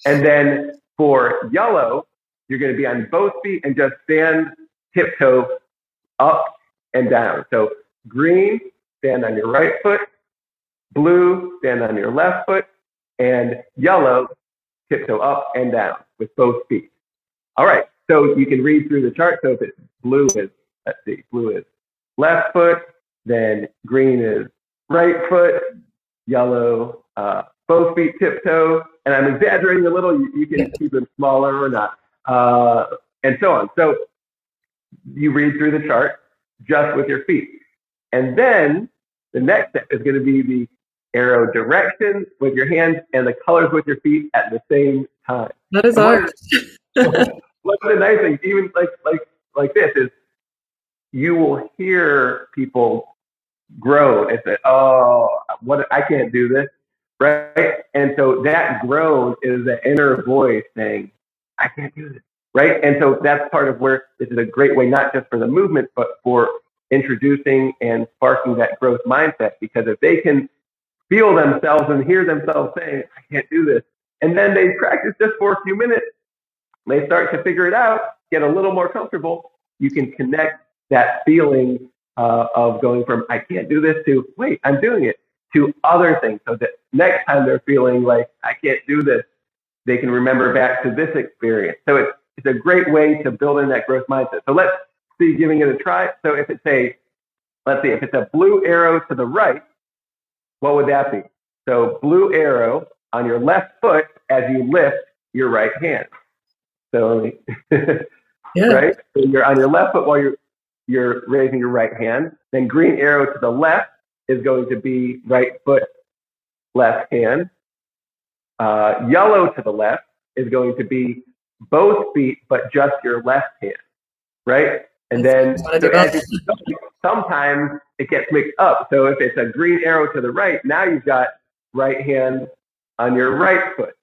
And then for yellow, you're going to be on both feet and just stand tiptoe up and down. So green, stand on your right foot. Blue, stand on your left foot. And yellow, tiptoe up and down with both feet. All right. So you can read through the chart. So if it's blue is, let's see, blue is left foot, then green is right foot, yellow, uh, both feet tiptoe, and I'm exaggerating a little. You, you can keep them smaller or not uh, and so on. So you read through the chart just with your feet. And then the next step is going to be the arrow direction with your hands and the colors with your feet at the same time. That is art. One of the nice things, even like like like this, is you will hear people groan and say, "Oh, what? I can't do this." Right? And so that groan is the inner voice saying, I can't do this. Right. And so that's part of where this is a great way, not just for the movement, but for introducing and sparking that growth mindset. Because if they can feel themselves and hear themselves saying, I can't do this, and then they practice just for a few minutes, they start to figure it out, get a little more comfortable, you can connect that feeling uh, of going from I can't do this to wait, I'm doing it to other things. So that next time they're feeling like I can't do this, they can remember back to this experience. So it's, it's a great way to build in that growth mindset. So let's see giving it a try. So if it's a, let's see, if it's a blue arrow to the right, what would that be? So blue arrow on your left foot as you lift your right hand. So, yeah. right? So you're on your left foot while you're, you're raising your right hand. Then green arrow to the left is going to be right foot, left hand. Uh, yellow to the left is going to be both feet, but just your left hand, right? And then so sometimes it gets mixed up. So if it's a green arrow to the right, now you've got right hand on your right foot.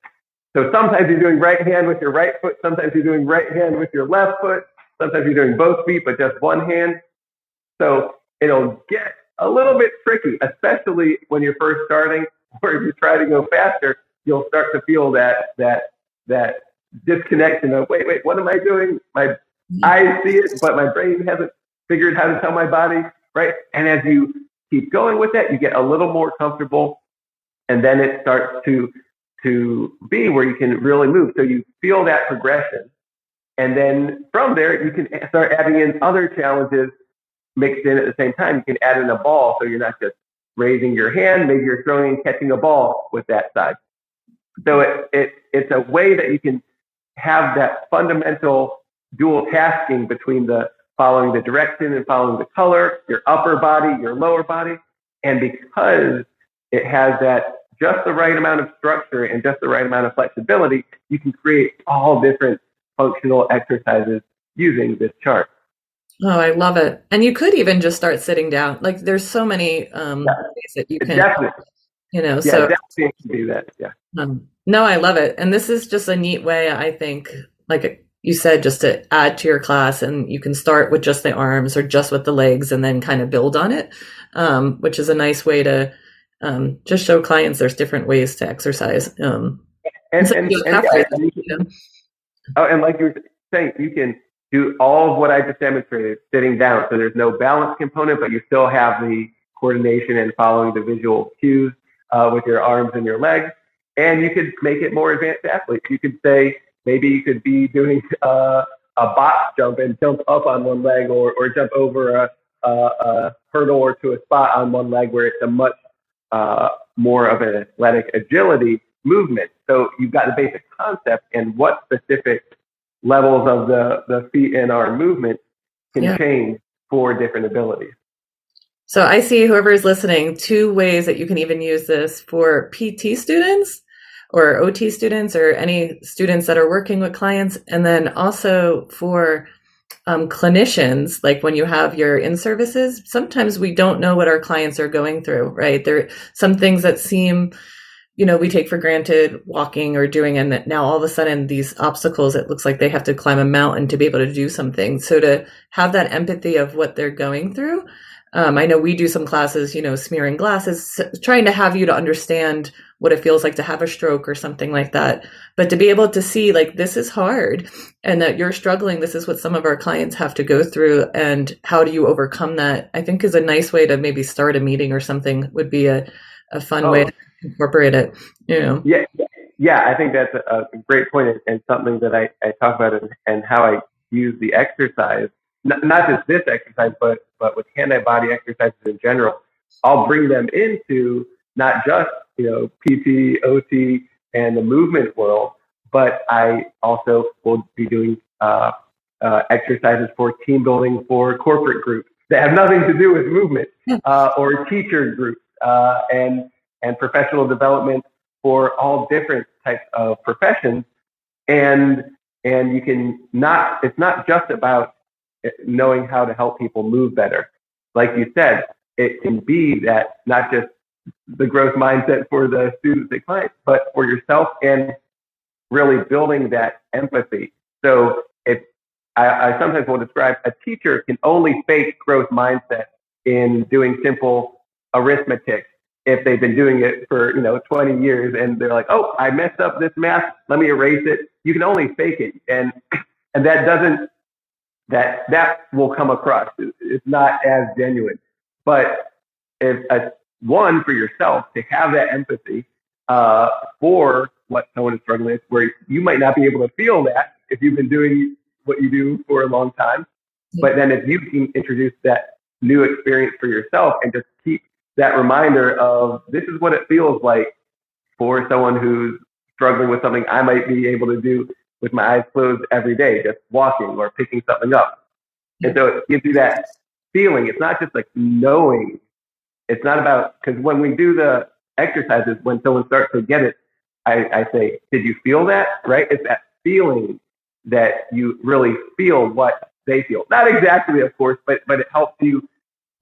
So sometimes you're doing right hand with your right foot. Sometimes you're doing right hand with your left foot. Sometimes you're doing both feet, but just one hand. So it'll get a little bit tricky, especially when you're first starting or if you try to go faster you'll start to feel that that that disconnection of wait, wait, what am I doing? My eyes see it, but my brain hasn't figured how to tell my body, right? And as you keep going with that, you get a little more comfortable, and then it starts to to be where you can really move. So you feel that progression, and then from there you can start adding in other challenges mixed in at the same time. You can add in a ball, so you're not just raising your hand, maybe you're throwing and catching a ball with that side. So it, it, it's a way that you can have that fundamental dual tasking between the following the direction and following the color, your upper body, your lower body. And because it has that just the right amount of structure and just the right amount of flexibility, you can create all different functional exercises using this chart. Oh, I love it. And you could even just start sitting down. Like there's so many um, yeah. ways that you can Definitely you know yeah, so definitely do that yeah um, no i love it and this is just a neat way i think like you said just to add to your class and you can start with just the arms or just with the legs and then kind of build on it um, which is a nice way to um, just show clients there's different ways to exercise um, and, and, and, and, yeah, and know? Oh, and like you were saying you can do all of what i just demonstrated sitting down so there's no balance component but you still have the coordination and following the visual cues uh, with your arms and your legs. And you could make it more advanced athletes. You could say, maybe you could be doing uh, a box jump and jump up on one leg or, or jump over a, a, a hurdle or to a spot on one leg where it's a much uh, more of an athletic agility movement. So you've got the basic concept and what specific levels of the, the feet and arm movement can yeah. change for different abilities. So I see whoever is listening, two ways that you can even use this for PT students or OT students or any students that are working with clients. And then also for um, clinicians, like when you have your in services, sometimes we don't know what our clients are going through, right? There are some things that seem, you know, we take for granted walking or doing, and now all of a sudden these obstacles, it looks like they have to climb a mountain to be able to do something. So to have that empathy of what they're going through, um, I know we do some classes, you know, smearing glasses, trying to have you to understand what it feels like to have a stroke or something like that. But to be able to see like this is hard and that you're struggling, this is what some of our clients have to go through and how do you overcome that? I think is a nice way to maybe start a meeting or something would be a, a fun oh. way to incorporate it. You know? Yeah. Yeah. I think that's a, a great point and something that I, I talk about and, and how I use the exercise not, not just this exercise, but but with hand-eye-body exercises in general, I'll bring them into not just you know PT, OT, and the movement world, but I also will be doing uh, uh, exercises for team building for corporate groups that have nothing to do with movement, uh, or teacher groups, uh, and and professional development for all different types of professions, and and you can not it's not just about knowing how to help people move better. Like you said, it can be that not just the growth mindset for the students and clients, but for yourself and really building that empathy. So if I, I sometimes will describe a teacher can only fake growth mindset in doing simple arithmetic if they've been doing it for you know 20 years and they're like oh i messed up this math let me erase it you can only fake it and and that doesn't that that will come across. It's not as genuine. But if a, one for yourself to have that empathy uh, for what someone is struggling with, where you might not be able to feel that if you've been doing what you do for a long time. But then if you can introduce that new experience for yourself and just that reminder of this is what it feels like for someone who's struggling with something I might be able to do with my eyes closed every day, just walking or picking something up. And so it gives you that feeling. It's not just like knowing. It's not about, because when we do the exercises, when someone starts to get it, I, I say, did you feel that? Right? It's that feeling that you really feel what they feel. Not exactly, of course, but, but it helps you,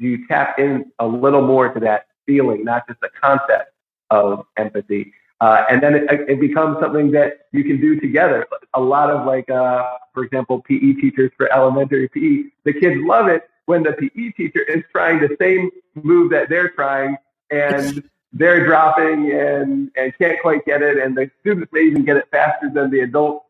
you tap in a little more to that feeling, not just the concept of empathy. Uh, and then it, it, becomes something that you can do together. A lot of like, uh, for example, PE teachers for elementary PE, the kids love it when the PE teacher is trying the same move that they're trying and they're dropping and, and can't quite get it. And the students may even get it faster than the adults.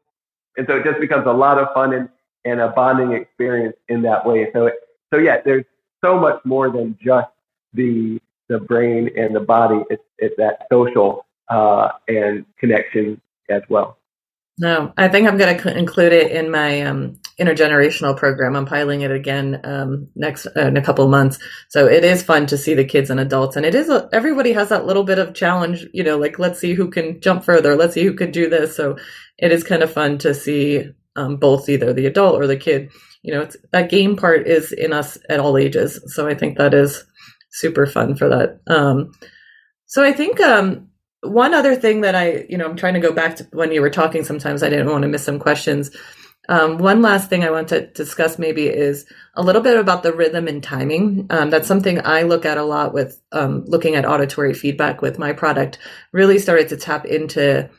And so it just becomes a lot of fun and, and a bonding experience in that way. So, it, so yeah, there's so much more than just the, the brain and the body. It's, it's that social uh, and connection as well. No, I think I'm going to include it in my um, intergenerational program. I'm piling it again um, next uh, in a couple of months. So it is fun to see the kids and adults, and it is a, everybody has that little bit of challenge. You know, like let's see who can jump further. Let's see who can do this. So it is kind of fun to see um, both either the adult or the kid. You know, that game part is in us at all ages. So I think that is super fun for that. Um, so I think um, one other thing that I, you know, I'm trying to go back to when you were talking. Sometimes I didn't want to miss some questions. Um, one last thing I want to discuss maybe is a little bit about the rhythm and timing. Um, that's something I look at a lot with um, looking at auditory feedback with my product. Really started to tap into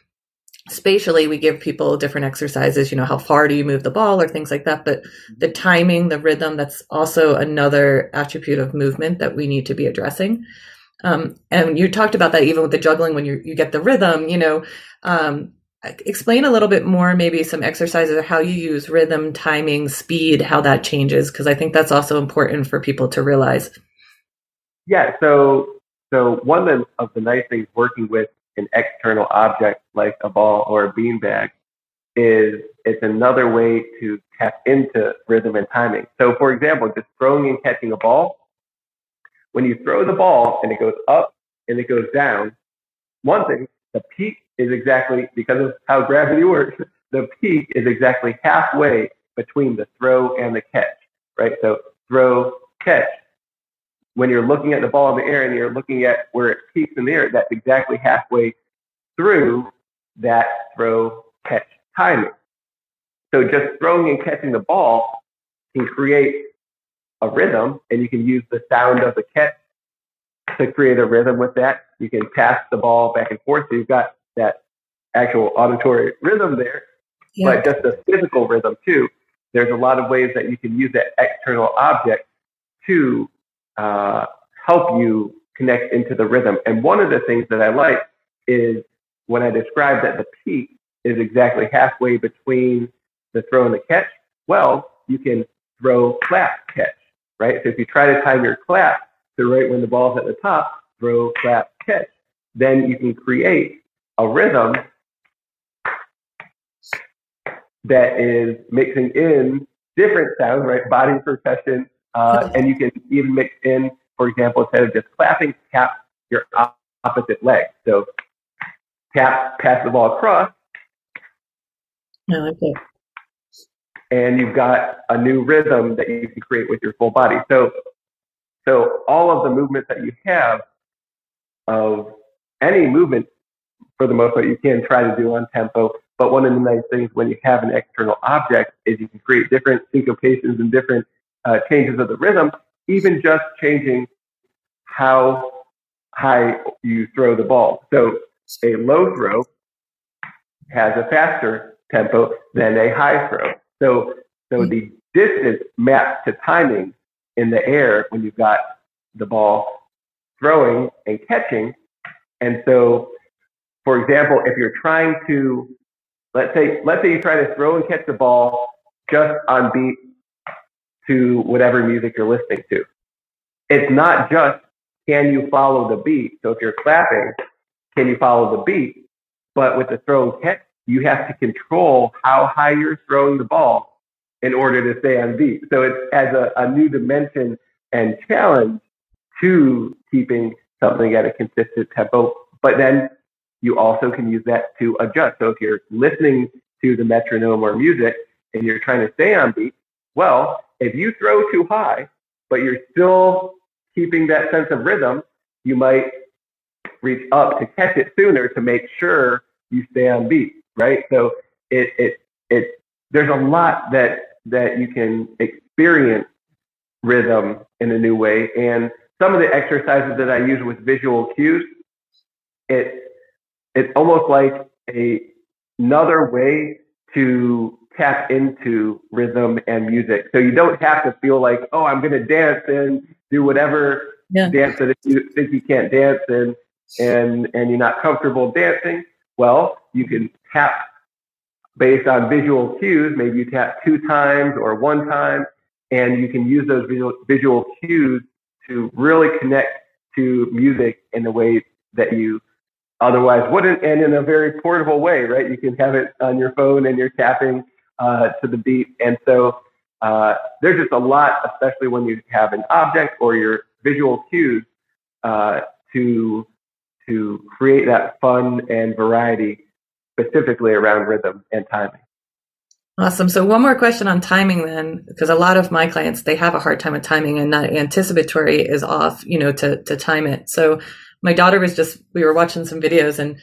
spatially. We give people different exercises. You know, how far do you move the ball or things like that. But the timing, the rhythm, that's also another attribute of movement that we need to be addressing. Um, and you talked about that even with the juggling when you, you get the rhythm, you know, um, explain a little bit more, maybe some exercises of how you use rhythm, timing, speed, how that changes. Cause I think that's also important for people to realize. Yeah. So, so one of the nice things working with an external object like a ball or a beanbag is it's another way to tap into rhythm and timing. So for example, just throwing and catching a ball. When you throw the ball and it goes up and it goes down, one thing, the peak is exactly, because of how gravity works, the peak is exactly halfway between the throw and the catch, right? So throw, catch. When you're looking at the ball in the air and you're looking at where it peaks in the air, that's exactly halfway through that throw, catch timing. So just throwing and catching the ball can create a rhythm and you can use the sound of the catch to create a rhythm with that. You can pass the ball back and forth. So you've got that actual auditory rhythm there, yeah. but just the physical rhythm too. There's a lot of ways that you can use that external object to uh, help you connect into the rhythm. And one of the things that I like is when I describe that the peak is exactly halfway between the throw and the catch. Well, you can throw, clap, catch, right? So if you try to time your clap to right when the ball's at the top, throw, clap, catch, then you can create a rhythm that is mixing in different sounds, right? Body percussion, uh, and you can even mix in, for example, instead of just clapping, tap your opposite leg. So tap, pass the ball across. I like it. And you've got a new rhythm that you can create with your full body. So, so all of the movements that you have of any movement, for the most part, you can try to do on tempo. But one of the nice things when you have an external object is you can create different syncopations and different uh, changes of the rhythm, even just changing how high you throw the ball. So a low throw has a faster tempo than a high throw. So, so the distance maps to timing in the air when you've got the ball throwing and catching. And so, for example, if you're trying to, let's say, let's say you try to throw and catch the ball just on beat to whatever music you're listening to. It's not just can you follow the beat. So if you're clapping, can you follow the beat? But with the throw catch, you have to control how high you're throwing the ball in order to stay on beat. So it adds a, a new dimension and challenge to keeping something at a consistent tempo. But then you also can use that to adjust. So if you're listening to the metronome or music and you're trying to stay on beat, well, if you throw too high, but you're still keeping that sense of rhythm, you might reach up to catch it sooner to make sure you stay on beat, right? So it it it there's a lot that that you can experience rhythm in a new way. And some of the exercises that I use with visual cues, it it's almost like a another way to tap into rhythm and music. So you don't have to feel like, oh, I'm going to dance and do whatever yeah. dance that you think you can't dance and and and you're not comfortable dancing. Well, you can tap based on visual cues. Maybe you tap two times or one time, and you can use those visual, visual cues to really connect to music in a way that you otherwise wouldn't, and in a very portable way, right? You can have it on your phone and you're tapping uh, to the beat. And so uh, there's just a lot, especially when you have an object or your visual cues uh, to to create that fun and variety specifically around rhythm and timing. Awesome. So one more question on timing then, because a lot of my clients, they have a hard time with timing and not anticipatory is off, you know, to, to time it. So my daughter was just, we were watching some videos and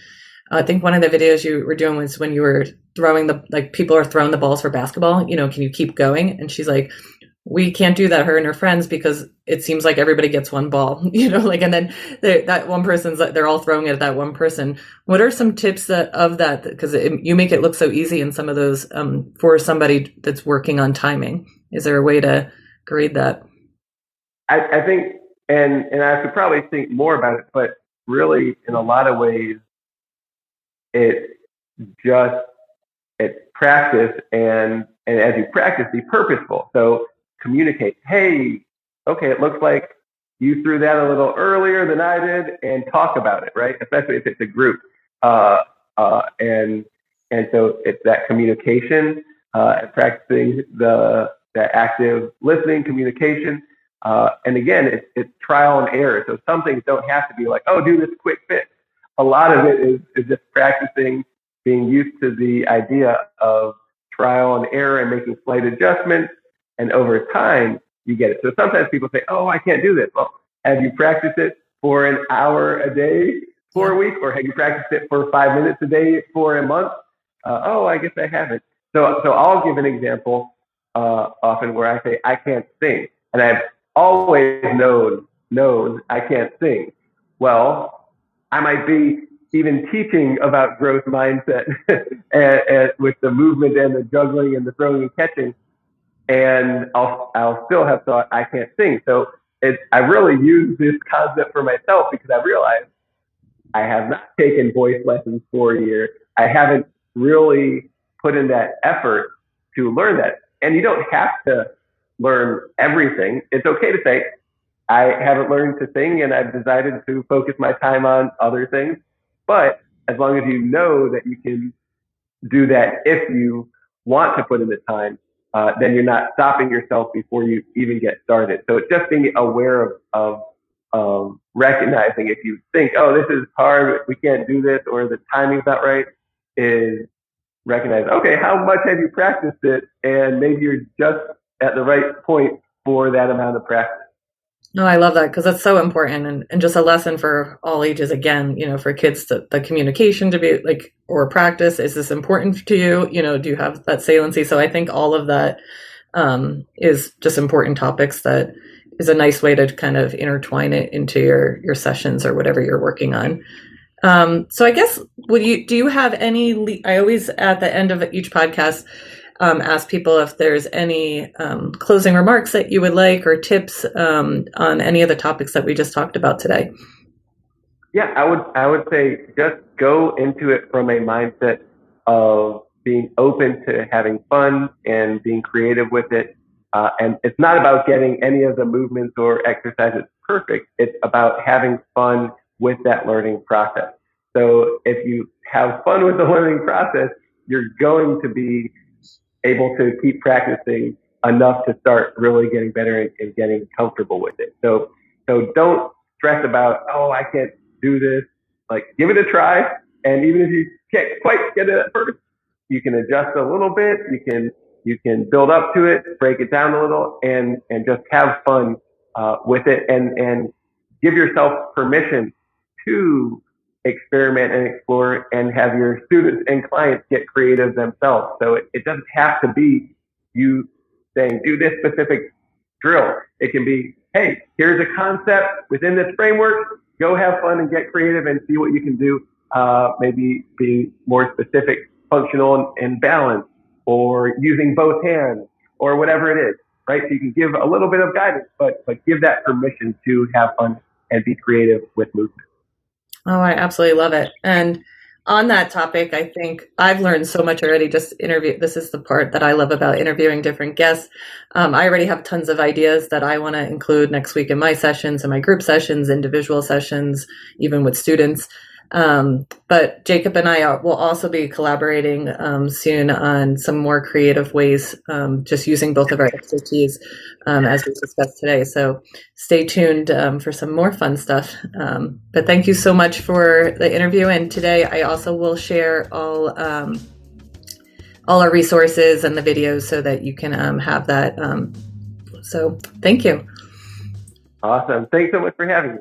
I think one of the videos you were doing was when you were throwing the like people are throwing the balls for basketball. You know, can you keep going? And she's like, we can't do that her and her friends because it seems like everybody gets one ball you know like and then that one person's they're all throwing it at that one person what are some tips that, of that because you make it look so easy in some of those um, for somebody that's working on timing is there a way to grade that I, I think and and i could probably think more about it but really in a lot of ways it just it's practice and and as you practice be purposeful so communicate hey okay it looks like you threw that a little earlier than i did and talk about it right especially if it's a group uh, uh, and And so it's that communication, uh, and practicing the, the active listening, communication. Uh, and again, it's, it's trial and error. So some things don't have to be like, oh, do this quick fix. A lot of it is, is just practicing being used to the idea of trial and error and making slight adjustments. And over time, you get it. So sometimes people say, oh, I can't do this. Well, have you practiced it for an hour a day for a week? Or have you practiced it for five minutes a day for a month? Uh, oh, I guess I haven't. So, so I'll give an example uh, often where I say, I can't sing. And I've always known, known I can't sing. Well, I might be even teaching about growth mindset and, and with the movement and the juggling and the throwing and catching. And I'll, I'll still have thought I can't sing. So it's, I really use this concept for myself because I realized I have not taken voice lessons for a year. I haven't really put in that effort to learn that. And you don't have to learn everything. It's okay to say, I haven't learned to sing and I've decided to focus my time on other things. But as long as you know that you can do that if you want to put in the time, uh, then you're not stopping yourself before you even get started. So it's just being aware of, of, of recognizing if you think, oh, this is hard, we can't do this, or the timing's not right, is recognize, okay, how much have you practiced it? And maybe you're just at the right point for that amount of practice. No, I love that because that's so important and, and just a lesson for all ages. Again, you know, for kids, to, the communication to be like, or practice, is this important to you? You know, do you have that saliency? So I think all of that um, is just important topics that is a nice way to kind of intertwine it into your, your sessions or whatever you're working on. Um, so I guess would you do you have any? I always at the end of each podcast um, ask people if there's any um, closing remarks that you would like or tips um, on any of the topics that we just talked about today. Yeah, I would I would say just go into it from a mindset of being open to having fun and being creative with it. Uh, and it's not about getting any of the movements or exercises perfect. It's about having fun with that learning process. So if you have fun with the learning process, you're going to be able to keep practicing enough to start really getting better and, and getting comfortable with it. So, so don't stress about, oh, I can't do this. Like give it a try. And even if you can't quite get it at first, you can adjust a little bit. You can, you can build up to it, break it down a little and, and just have fun, uh, with it and, and give yourself permission to experiment and explore and have your students and clients get creative themselves. So it, it doesn't have to be you saying, do this specific drill. It can be, hey, here's a concept within this framework. Go have fun and get creative and see what you can do. Uh, maybe be more specific, functional and, and balanced or using both hands or whatever it is, right? So you can give a little bit of guidance, but, but give that permission to have fun and be creative with movement. Oh, I absolutely love it. And on that topic, I think I've learned so much already. Just interview. This is the part that I love about interviewing different guests. Um, I already have tons of ideas that I want to include next week in my sessions, in my group sessions, individual sessions, even with students. Um, but Jacob and I will also be collaborating um, soon on some more creative ways, um, just using both of our expertise um, as we discussed today. So stay tuned um, for some more fun stuff. Um, but thank you so much for the interview. And today I also will share all all our resources and the videos so that you can have that. so thank you. Awesome. Thanks so much for having me.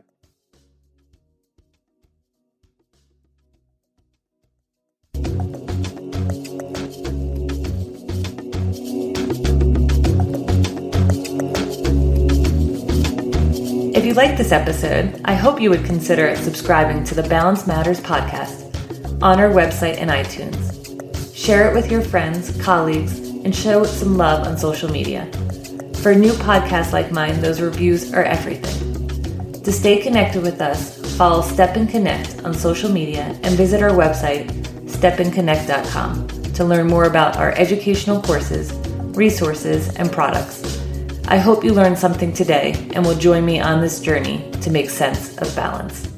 Liked this episode, I hope you would consider subscribing to the Balance Matters podcast on our website and iTunes. Share it with your friends, colleagues, and show it some love on social media. For new podcasts like mine, those reviews are everything. To stay connected with us, follow Step and Connect on social media and visit our website, stepandconnect.com, to learn more about our educational courses, resources, and products. I hope you learned something today and will join me on this journey to make sense of balance.